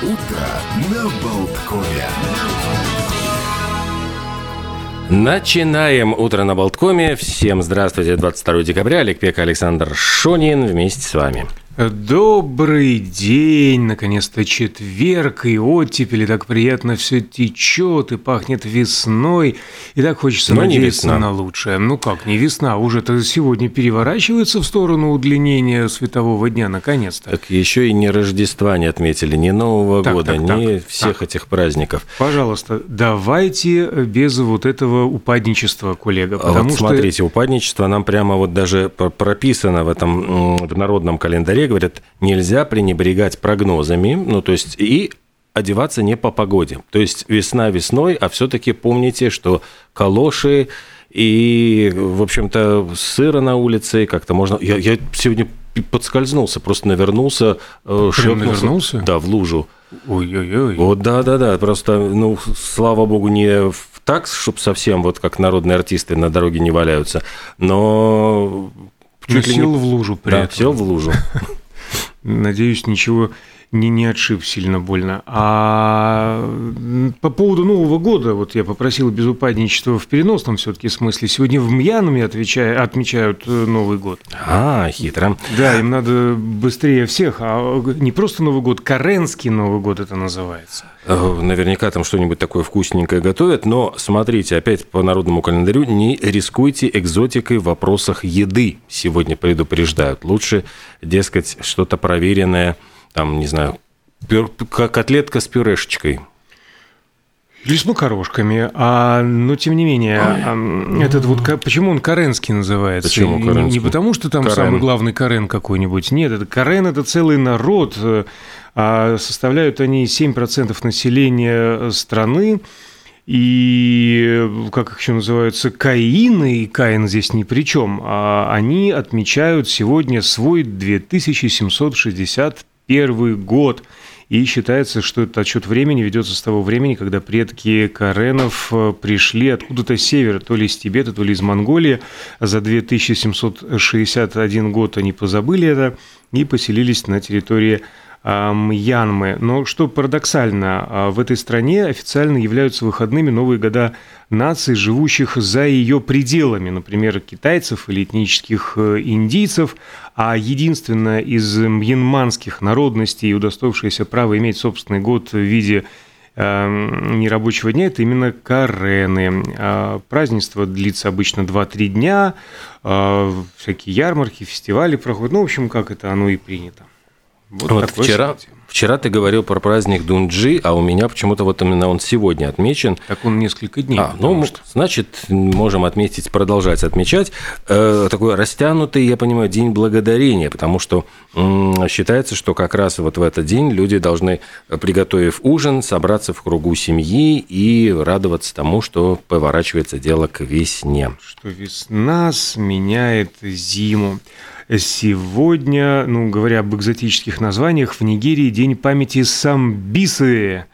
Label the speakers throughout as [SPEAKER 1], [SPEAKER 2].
[SPEAKER 1] Утро на Болткове.
[SPEAKER 2] Начинаем утро на Болткоме. Всем здравствуйте. 22 декабря. Олег Пека, Александр Шонин вместе с вами.
[SPEAKER 3] Добрый день, наконец-то четверг, и оттепель, и так приятно все течет, и пахнет весной, и так хочется
[SPEAKER 2] Но не
[SPEAKER 3] надеяться
[SPEAKER 2] весна.
[SPEAKER 3] на лучшее. Ну как, не весна, уже-то сегодня переворачивается в сторону удлинения светового дня, наконец-то.
[SPEAKER 2] Так еще и ни Рождества не отметили, ни Нового
[SPEAKER 3] Так,
[SPEAKER 2] года,
[SPEAKER 3] так,
[SPEAKER 2] ни
[SPEAKER 3] так,
[SPEAKER 2] всех этих праздников.
[SPEAKER 3] Пожалуйста, давайте без вот этого упадничества, коллега,
[SPEAKER 2] А
[SPEAKER 3] потому
[SPEAKER 2] вот
[SPEAKER 3] что...
[SPEAKER 2] смотрите, упадничество нам прямо вот даже пр- прописано в этом в народном календаре, говорят, нельзя пренебрегать прогнозами, ну то есть и одеваться не по погоде. То есть весна весной, а все-таки помните, что калоши и, в общем-то, сыро на улице, как-то можно... Я, я сегодня подскользнулся, просто навернулся, э, шлепнулся.
[SPEAKER 3] навернулся?
[SPEAKER 2] Да, в лужу.
[SPEAKER 3] Ой-ой-ой.
[SPEAKER 2] Вот да, да, да. Просто, ну, слава богу, не так, чтобы совсем вот как народные артисты на дороге не валяются, но Чуть ли
[SPEAKER 3] сел
[SPEAKER 2] не...
[SPEAKER 3] в лужу при
[SPEAKER 2] Да,
[SPEAKER 3] этом.
[SPEAKER 2] сел в лужу.
[SPEAKER 3] Надеюсь, ничего не, не отшиб сильно больно. А по поводу Нового года, вот я попросил без упадничества в переносном все-таки смысле. Сегодня в Мьянме отвечая, отмечают э, Новый год.
[SPEAKER 2] А, хитро.
[SPEAKER 3] Да, им надо быстрее всех, а не просто Новый год, Каренский Новый год это называется.
[SPEAKER 2] Э, Наверняка там что-нибудь такое вкусненькое готовят, но смотрите, опять по народному календарю, не рискуйте экзотикой в вопросах еды. Сегодня предупреждают. Лучше, дескать, что-то проверенное, там, не знаю, котлетка с пюрешечкой.
[SPEAKER 3] Или с макарошками, а, но тем не менее, а, этот вот, почему он Каренский называется?
[SPEAKER 2] Почему Каренский?
[SPEAKER 3] Не потому, что там
[SPEAKER 2] Карен.
[SPEAKER 3] самый главный Карен какой-нибудь, нет, это Карен – это целый народ, э, а составляют они 7% населения страны, и, э, как их еще называются, Каины, и Каин здесь ни при чем, а они отмечают сегодня свой 2761 год. И считается, что этот отсчет времени ведется с того времени, когда предки Каренов э, пришли откуда-то с севера, то ли из Тибета, то ли из Монголии. За 2761 год они позабыли это и поселились на территории Мьянмы. Но что парадоксально, а, в этой стране официально являются выходными новые года наций, живущих за ее пределами, например, китайцев или этнических э, индийцев, а единственная из мьянманских народностей, удостоившаяся права иметь собственный год в виде нерабочего дня, это именно Карены. А, Празднество длится обычно 2-3 дня, а, всякие ярмарки, фестивали проходят, ну, в общем, как это оно и принято.
[SPEAKER 2] Вот
[SPEAKER 3] такое
[SPEAKER 2] вчера,
[SPEAKER 3] событие.
[SPEAKER 2] вчера ты говорил про праздник Дунджи, а у меня почему-то вот именно он сегодня отмечен.
[SPEAKER 3] Так он несколько дней.
[SPEAKER 2] А, ну,
[SPEAKER 3] что-
[SPEAKER 2] значит, можем отметить, продолжать отмечать. Э, такой растянутый, я понимаю, день благодарения, потому что м, считается, что как раз вот в этот день люди должны, приготовив ужин, собраться в кругу семьи и радоваться тому, что поворачивается дело к весне.
[SPEAKER 3] что весна сменяет зиму. Сегодня, ну, говоря об экзотических названиях, в Нигерии день памяти Самбисы.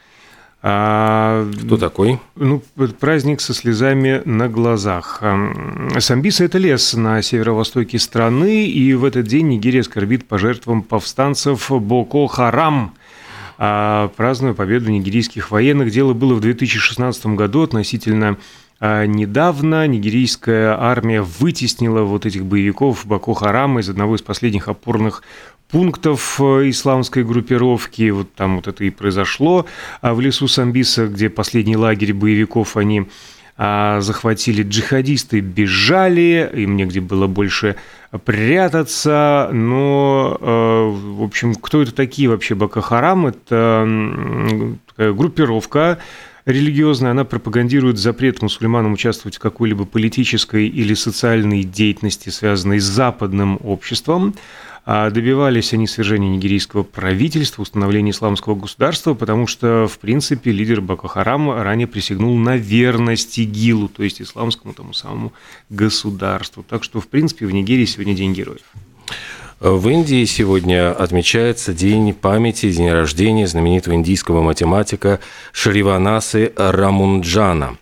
[SPEAKER 3] А,
[SPEAKER 2] Кто такой?
[SPEAKER 3] ну, праздник со слезами на глазах. Ам, Самбиса – это лес на северо-востоке страны, и в этот день Нигерия скорбит по жертвам повстанцев Боко-Харам, а, празднуя победу нигерийских военных. Дело было в 2016 году относительно недавно. Нигерийская армия вытеснила вот этих боевиков Боко-Харама из одного из последних опорных пунктов э, исламской группировки. Вот там вот это и произошло. А в лесу Самбиса, где последний лагерь боевиков они а, захватили джихадисты, бежали, им негде было больше прятаться, но, э, в общем, кто это такие вообще Бака-Харам? Это группировка религиозная, она пропагандирует запрет мусульманам участвовать в какой-либо политической или социальной деятельности, связанной с западным обществом. А добивались они свержения нигерийского правительства, установления исламского государства, потому что, в принципе, лидер Боко Харам ранее присягнул на верность ИГИЛу, то есть исламскому тому самому государству. Так что, в принципе, в Нигерии сегодня День героев.
[SPEAKER 2] В Индии сегодня отмечается День памяти, день рождения знаменитого индийского математика Шриванасы Рамунджана.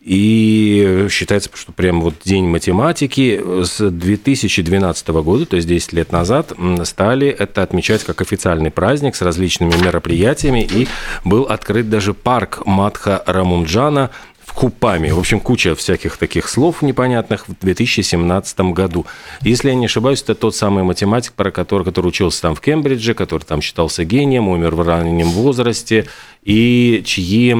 [SPEAKER 2] И считается, что прям вот День математики с 2012 года, то есть 10 лет назад, стали это отмечать как официальный праздник с различными мероприятиями. И был открыт даже парк Матха Рамунджана Купами. В общем, куча всяких таких слов непонятных в 2017 году. Если я не ошибаюсь, это тот самый математик, про который, который учился там в Кембридже, который там считался гением, умер в раннем возрасте, и чьи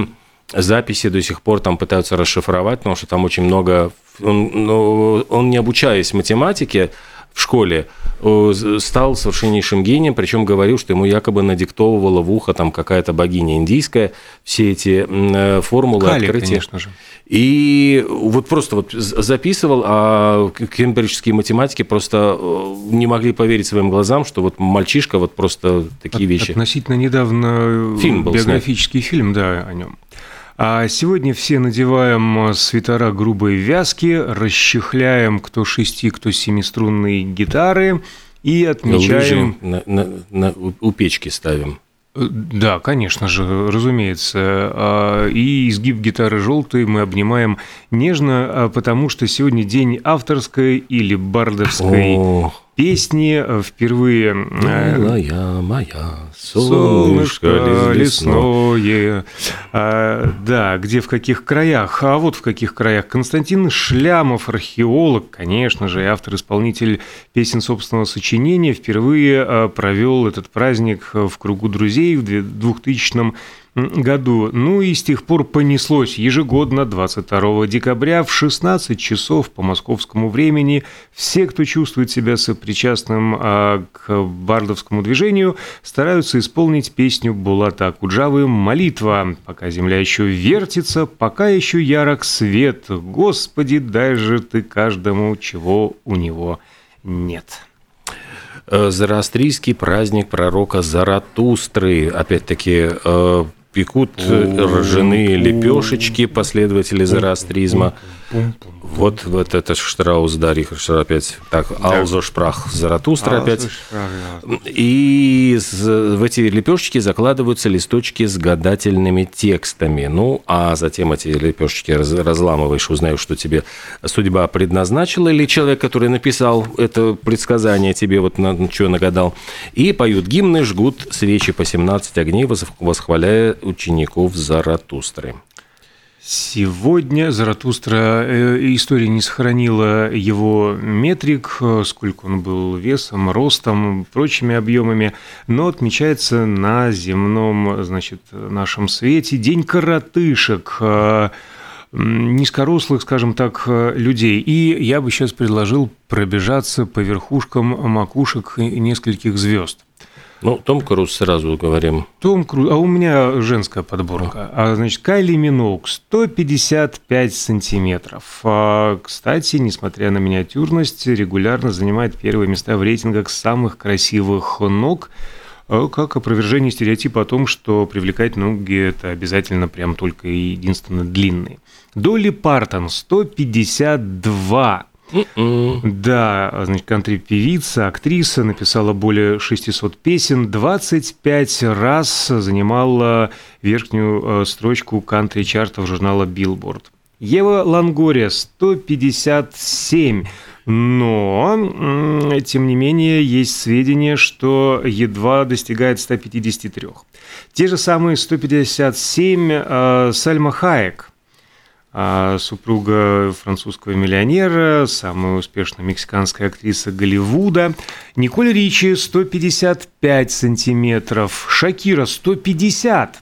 [SPEAKER 2] записи до сих пор там пытаются расшифровать, потому что там очень много... Он, ну, он не обучаясь математике, в школе стал совершеннейшим гением, причем говорил, что ему якобы надиктовывала в ухо там какая-то богиня индийская все эти э, формулы
[SPEAKER 3] Кали,
[SPEAKER 2] открытия.
[SPEAKER 3] конечно же.
[SPEAKER 2] И вот просто вот записывал, а кембриджские математики просто э, не могли поверить своим глазам, что вот мальчишка вот просто такие
[SPEAKER 3] От,
[SPEAKER 2] вещи.
[SPEAKER 3] Относительно недавно
[SPEAKER 2] Фильм был
[SPEAKER 3] биографический снят. фильм, да, о нем. А сегодня все надеваем свитера грубой вязки, расчехляем кто шести, кто семиструнные гитары и отмечаем...
[SPEAKER 2] На, на, на, у печки ставим.
[SPEAKER 3] Да, конечно же, разумеется. А, и изгиб гитары желтой мы обнимаем нежно, а, потому что сегодня день авторской или бардовской О песни э, впервые...
[SPEAKER 2] Э, Милая моя,
[SPEAKER 3] солнышко лесное. А, да, где, в каких краях? А вот в каких краях. Константин Шлямов, археолог, конечно же, и автор-исполнитель песен собственного сочинения, впервые э, провел этот праздник в кругу друзей в 2000 году. Ну и с тех пор понеслось ежегодно 22 декабря в 16 часов по московскому времени. Все, кто чувствует себя сопричастным а, к бардовскому движению, стараются исполнить песню Булата Куджавы «Молитва». Пока земля еще вертится, пока еще ярок свет, Господи, дай же ты каждому, чего у него нет.
[SPEAKER 2] Э, Зороастрийский праздник пророка Заратустры. Опять-таки, э, пекут ржаные лепешечки последователи зороастризма. Вот, вот это Штраус Дарих опять. Так, Алзо Шпрах Заратустра опять. И в эти лепешечки закладываются листочки с гадательными текстами. Ну, а затем эти лепешечки разламываешь, узнаешь, что тебе судьба предназначила, или человек, который написал это предсказание тебе, вот на что нагадал. И поют гимны, жгут свечи по 17 огней, восхваляя учеников Заратустры.
[SPEAKER 3] Сегодня Заратустра э, история не сохранила его метрик, э, сколько он был весом, ростом, прочими объемами, но отмечается на земном, значит, нашем свете День коротышек э, низкорослых, скажем так, людей. И я бы сейчас предложил пробежаться по верхушкам макушек нескольких звезд.
[SPEAKER 2] Ну, Том Круз сразу говорим.
[SPEAKER 3] Том Круз, а у меня женская подборка. А, значит, Кайли Миноук 155 сантиметров. А, кстати, несмотря на миниатюрность, регулярно занимает первые места в рейтингах самых красивых ног а, как опровержение стереотипа о том, что привлекать ноги – это обязательно прям только и единственно длинные. Долли Партон 152 да, значит, кантри-певица, актриса, написала более 600 песен, 25 раз занимала верхнюю э, строчку кантри-чартов журнала Billboard. Ева Лангория 157, но, тем не менее, есть сведения, что едва достигает 153. Те же самые 157 э, Сальма Хаек – супруга французского миллионера, самая успешная мексиканская актриса Голливуда. Николь Ричи 155 сантиметров, Шакира 150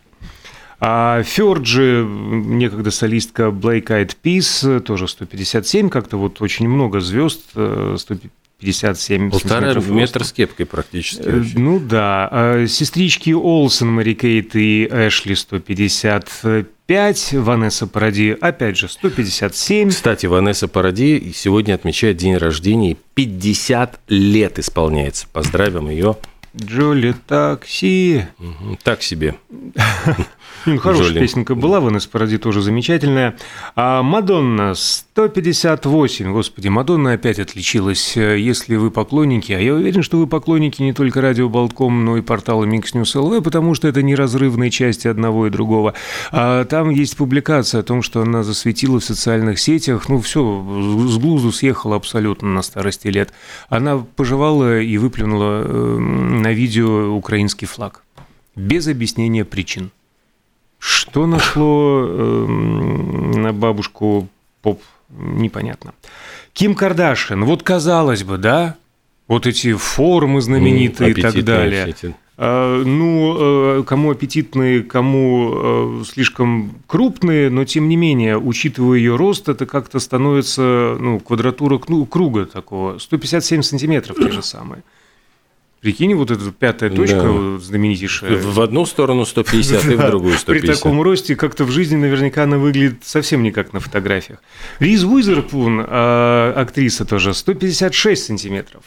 [SPEAKER 3] а Ферджи, некогда солистка Black Eyed Peas, тоже 157, как-то вот очень много звезд, 157 э,
[SPEAKER 2] Полтора метр с кепкой практически.
[SPEAKER 3] Э, ну да. А сестрички Олсен, Мари Кейт и Эшли 155 5, Ванесса Паради, опять же, 157.
[SPEAKER 2] Кстати, Ванесса Паради сегодня отмечает день рождения, 50 лет исполняется. Поздравим ее
[SPEAKER 3] Джоли такси.
[SPEAKER 2] Так себе.
[SPEAKER 3] Хорошая Джоли. песенка была, в паради тоже замечательная. А Мадонна 158. Господи, Мадонна опять отличилась. Если вы поклонники, а я уверен, что вы поклонники не только радио Болтком, но и портала Mix News LV, потому что это неразрывные части одного и другого. А там есть публикация о том, что она засветила в социальных сетях. Ну, все, с глузу съехала абсолютно на старости лет. Она пожевала и выплюнула э, на видео украинский флаг. Без объяснения причин. Что нашло э, на бабушку поп, непонятно. Ким Кардашин, вот казалось бы, да, вот эти формы знаменитые и так далее. А, ну, э, кому аппетитные, кому э, слишком крупные, но тем не менее, учитывая ее рост, это как-то становится ну, квадратура круга такого, 157 сантиметров те же самые. Прикинь, вот эта пятая точка да. знаменитейшая.
[SPEAKER 2] В одну сторону 150 и в другую 150.
[SPEAKER 3] При таком росте как-то в жизни наверняка она выглядит совсем не как на фотографиях. Риз Уизерпун, а, актриса тоже, 156 сантиметров.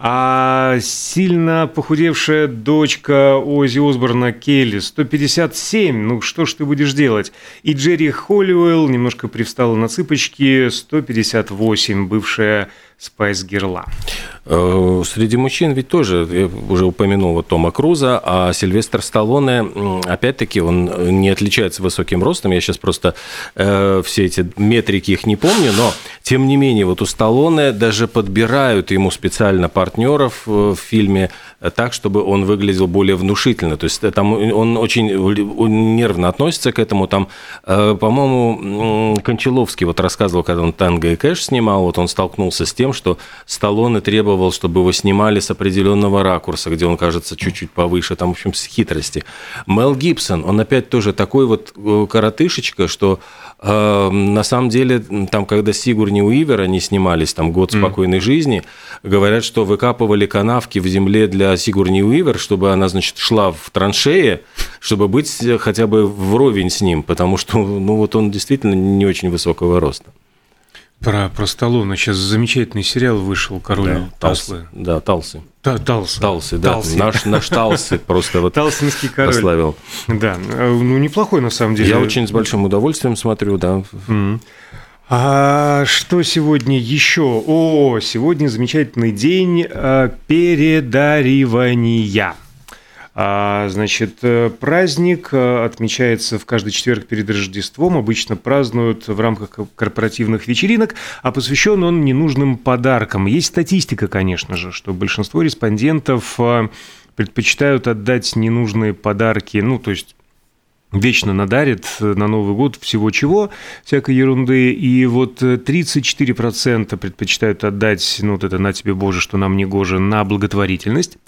[SPEAKER 3] А сильно похудевшая дочка Ози Осборна Келли 157, ну что ж ты будешь делать? И Джерри Холлиуэлл немножко привстала на цыпочки, 158, бывшая Spice Girl а.
[SPEAKER 2] Э, среди мужчин ведь тоже, я уже упомянул вот Тома Круза, а Сильвестр Сталлоне, опять-таки, он не отличается высоким ростом. Я сейчас просто э, все эти метрики их не помню, но тем не менее, вот у Сталлоне даже подбирают ему специально партнеров э, в фильме так, чтобы он выглядел более внушительно. То есть там он очень нервно относится к этому. Там, э, по-моему, Кончаловский вот рассказывал, когда он «Танго и Кэш» снимал, вот он столкнулся с тем, что Сталлоне требовал, чтобы его снимали с определенного ракурса, где он кажется чуть-чуть повыше, там, в общем, с хитрости. Мел Гибсон, он опять тоже такой вот э, коротышечка, что э, на самом деле, там, когда Сигурни Уивер, они снимались, там, «Год спокойной mm. жизни», говорят, что выкапывали канавки в земле для Сигурни Уивер, чтобы она, значит, шла в траншее, чтобы быть хотя бы вровень с ним, потому что, ну, вот он действительно не очень высокого роста.
[SPEAKER 3] Про, про Сталлоне. Сейчас замечательный сериал вышел «Король да, Талслы».
[SPEAKER 2] Да, Талсы.
[SPEAKER 3] Да, Талсы.
[SPEAKER 2] Талсы, да. Талсы. Наш, наш Талсы просто вот
[SPEAKER 3] Талсинский король.
[SPEAKER 2] прославил.
[SPEAKER 3] Да, ну неплохой на самом деле.
[SPEAKER 2] Я очень с большим удовольствием смотрю, да. Mm-hmm.
[SPEAKER 3] А что сегодня еще? О, сегодня замечательный день э, передаривания. А, значит, э, праздник э, отмечается в каждый четверг перед Рождеством. Обычно празднуют в рамках корпоративных вечеринок, а посвящен он ненужным подаркам. Есть статистика, конечно же, что большинство респондентов предпочитают отдать ненужные подарки, ну, то есть вечно надарит на Новый год всего чего, всякой ерунды, и вот 34% предпочитают отдать, ну вот это на тебе, Боже, что нам не гоже, на благотворительность,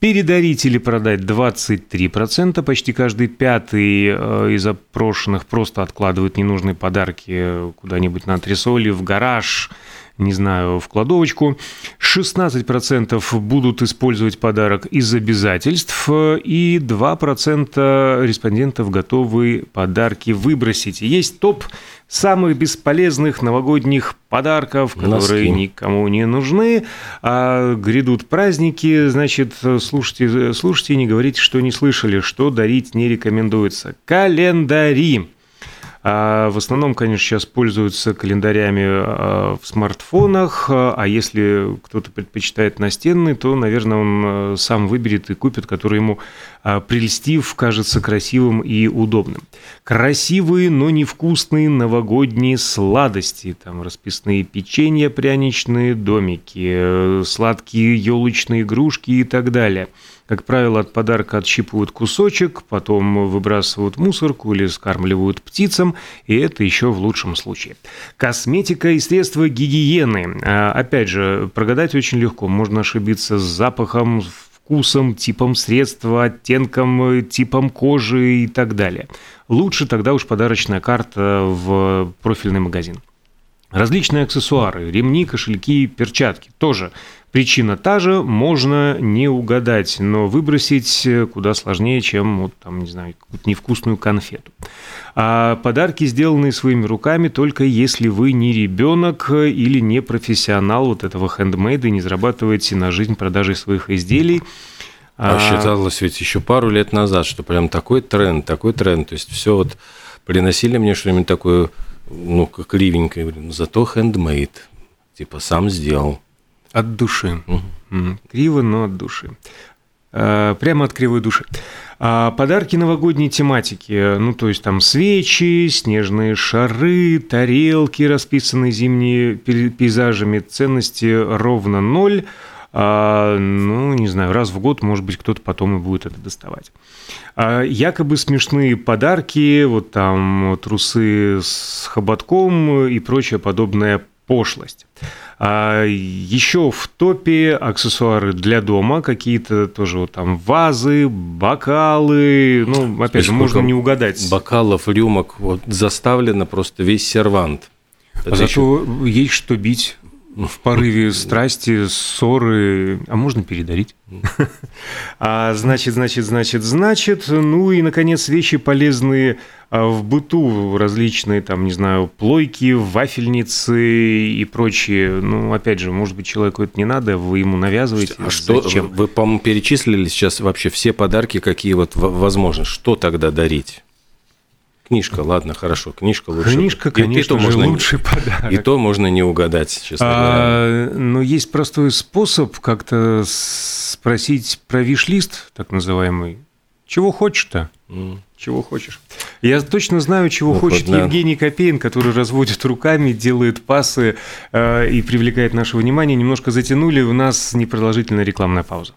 [SPEAKER 3] передарить или продать 23%, почти каждый пятый э, из опрошенных просто откладывает ненужные подарки куда-нибудь на антресоли, в гараж, не знаю, в кладовочку. 16% будут использовать подарок из обязательств, и 2% респондентов готовы подарки выбросить. Есть топ самых бесполезных новогодних подарков, которые Носки. никому не нужны. А грядут праздники, значит, слушайте, слушайте и не говорите, что не слышали, что дарить не рекомендуется. Календари. А в основном, конечно, сейчас пользуются календарями а, в смартфонах, а если кто-то предпочитает настенный, то, наверное, он а, сам выберет и купит, который ему прельстив, кажется красивым и удобным. Красивые, но невкусные новогодние сладости. Там расписные печенья, пряничные домики, сладкие елочные игрушки и так далее – как правило, от подарка отщипывают кусочек, потом выбрасывают мусорку или скармливают птицам, и это еще в лучшем случае. Косметика и средства гигиены. А, опять же, прогадать очень легко. Можно ошибиться с запахом, вкусом, типом средства, оттенком, типом кожи и так далее. Лучше тогда уж подарочная карта в профильный магазин. Различные аксессуары, ремни, кошельки, перчатки тоже Причина та же, можно не угадать, но выбросить куда сложнее, чем, вот, там, не знаю, какую-то невкусную конфету. А подарки, сделанные своими руками, только если вы не ребенок или не профессионал вот этого хендмейда и не зарабатываете на жизнь продажей своих изделий,
[SPEAKER 2] А, а считалось ведь еще пару лет назад, что прям такой тренд, такой тренд. То есть все вот приносили мне что-нибудь такое, ну, как кривенькое, говорю, ну, зато handmade, типа сам сделал.
[SPEAKER 3] От души. Угу. Криво, но от души. А, прямо от кривой души. А подарки новогодней тематики, ну, то есть там свечи, снежные шары, тарелки, расписанные зимние пейзажами, ценности ровно ноль. А, ну, не знаю, раз в год, может быть, кто-то потом и будет это доставать. А, якобы смешные подарки, вот там трусы с хоботком и прочая подобная пошлость. А еще в топе аксессуары для дома, какие-то тоже вот там вазы, бокалы. Ну, опять же, можно не угадать.
[SPEAKER 2] Бокалов, рюмок вот заставлено просто весь сервант.
[SPEAKER 3] А зато еще... есть что бить в порыве страсти, ссоры, а можно передарить. А значит, значит, значит, значит, ну и, наконец, вещи полезные а, в быту, различные, там, не знаю, плойки, вафельницы и прочие. Ну, опять же, может быть, человеку это не надо, вы ему навязываете.
[SPEAKER 2] А что, Зачем? вы, по-моему, перечислили сейчас вообще все подарки, какие вот возможны. Что тогда дарить? Книжка, ладно, хорошо, книжка лучше.
[SPEAKER 3] Книжка, конечно, и, и то можно, лучший подарок.
[SPEAKER 2] И то можно не угадать, честно
[SPEAKER 3] а, говоря. Но есть простой способ как-то спросить про виш-лист, так называемый. Чего хочешь-то? Mm. Чего хочешь? Я точно знаю, чего ну, хочет да. Евгений Копейн, который разводит руками, делает пасы э, и привлекает наше внимание. Немножко затянули, у нас непродолжительная рекламная пауза.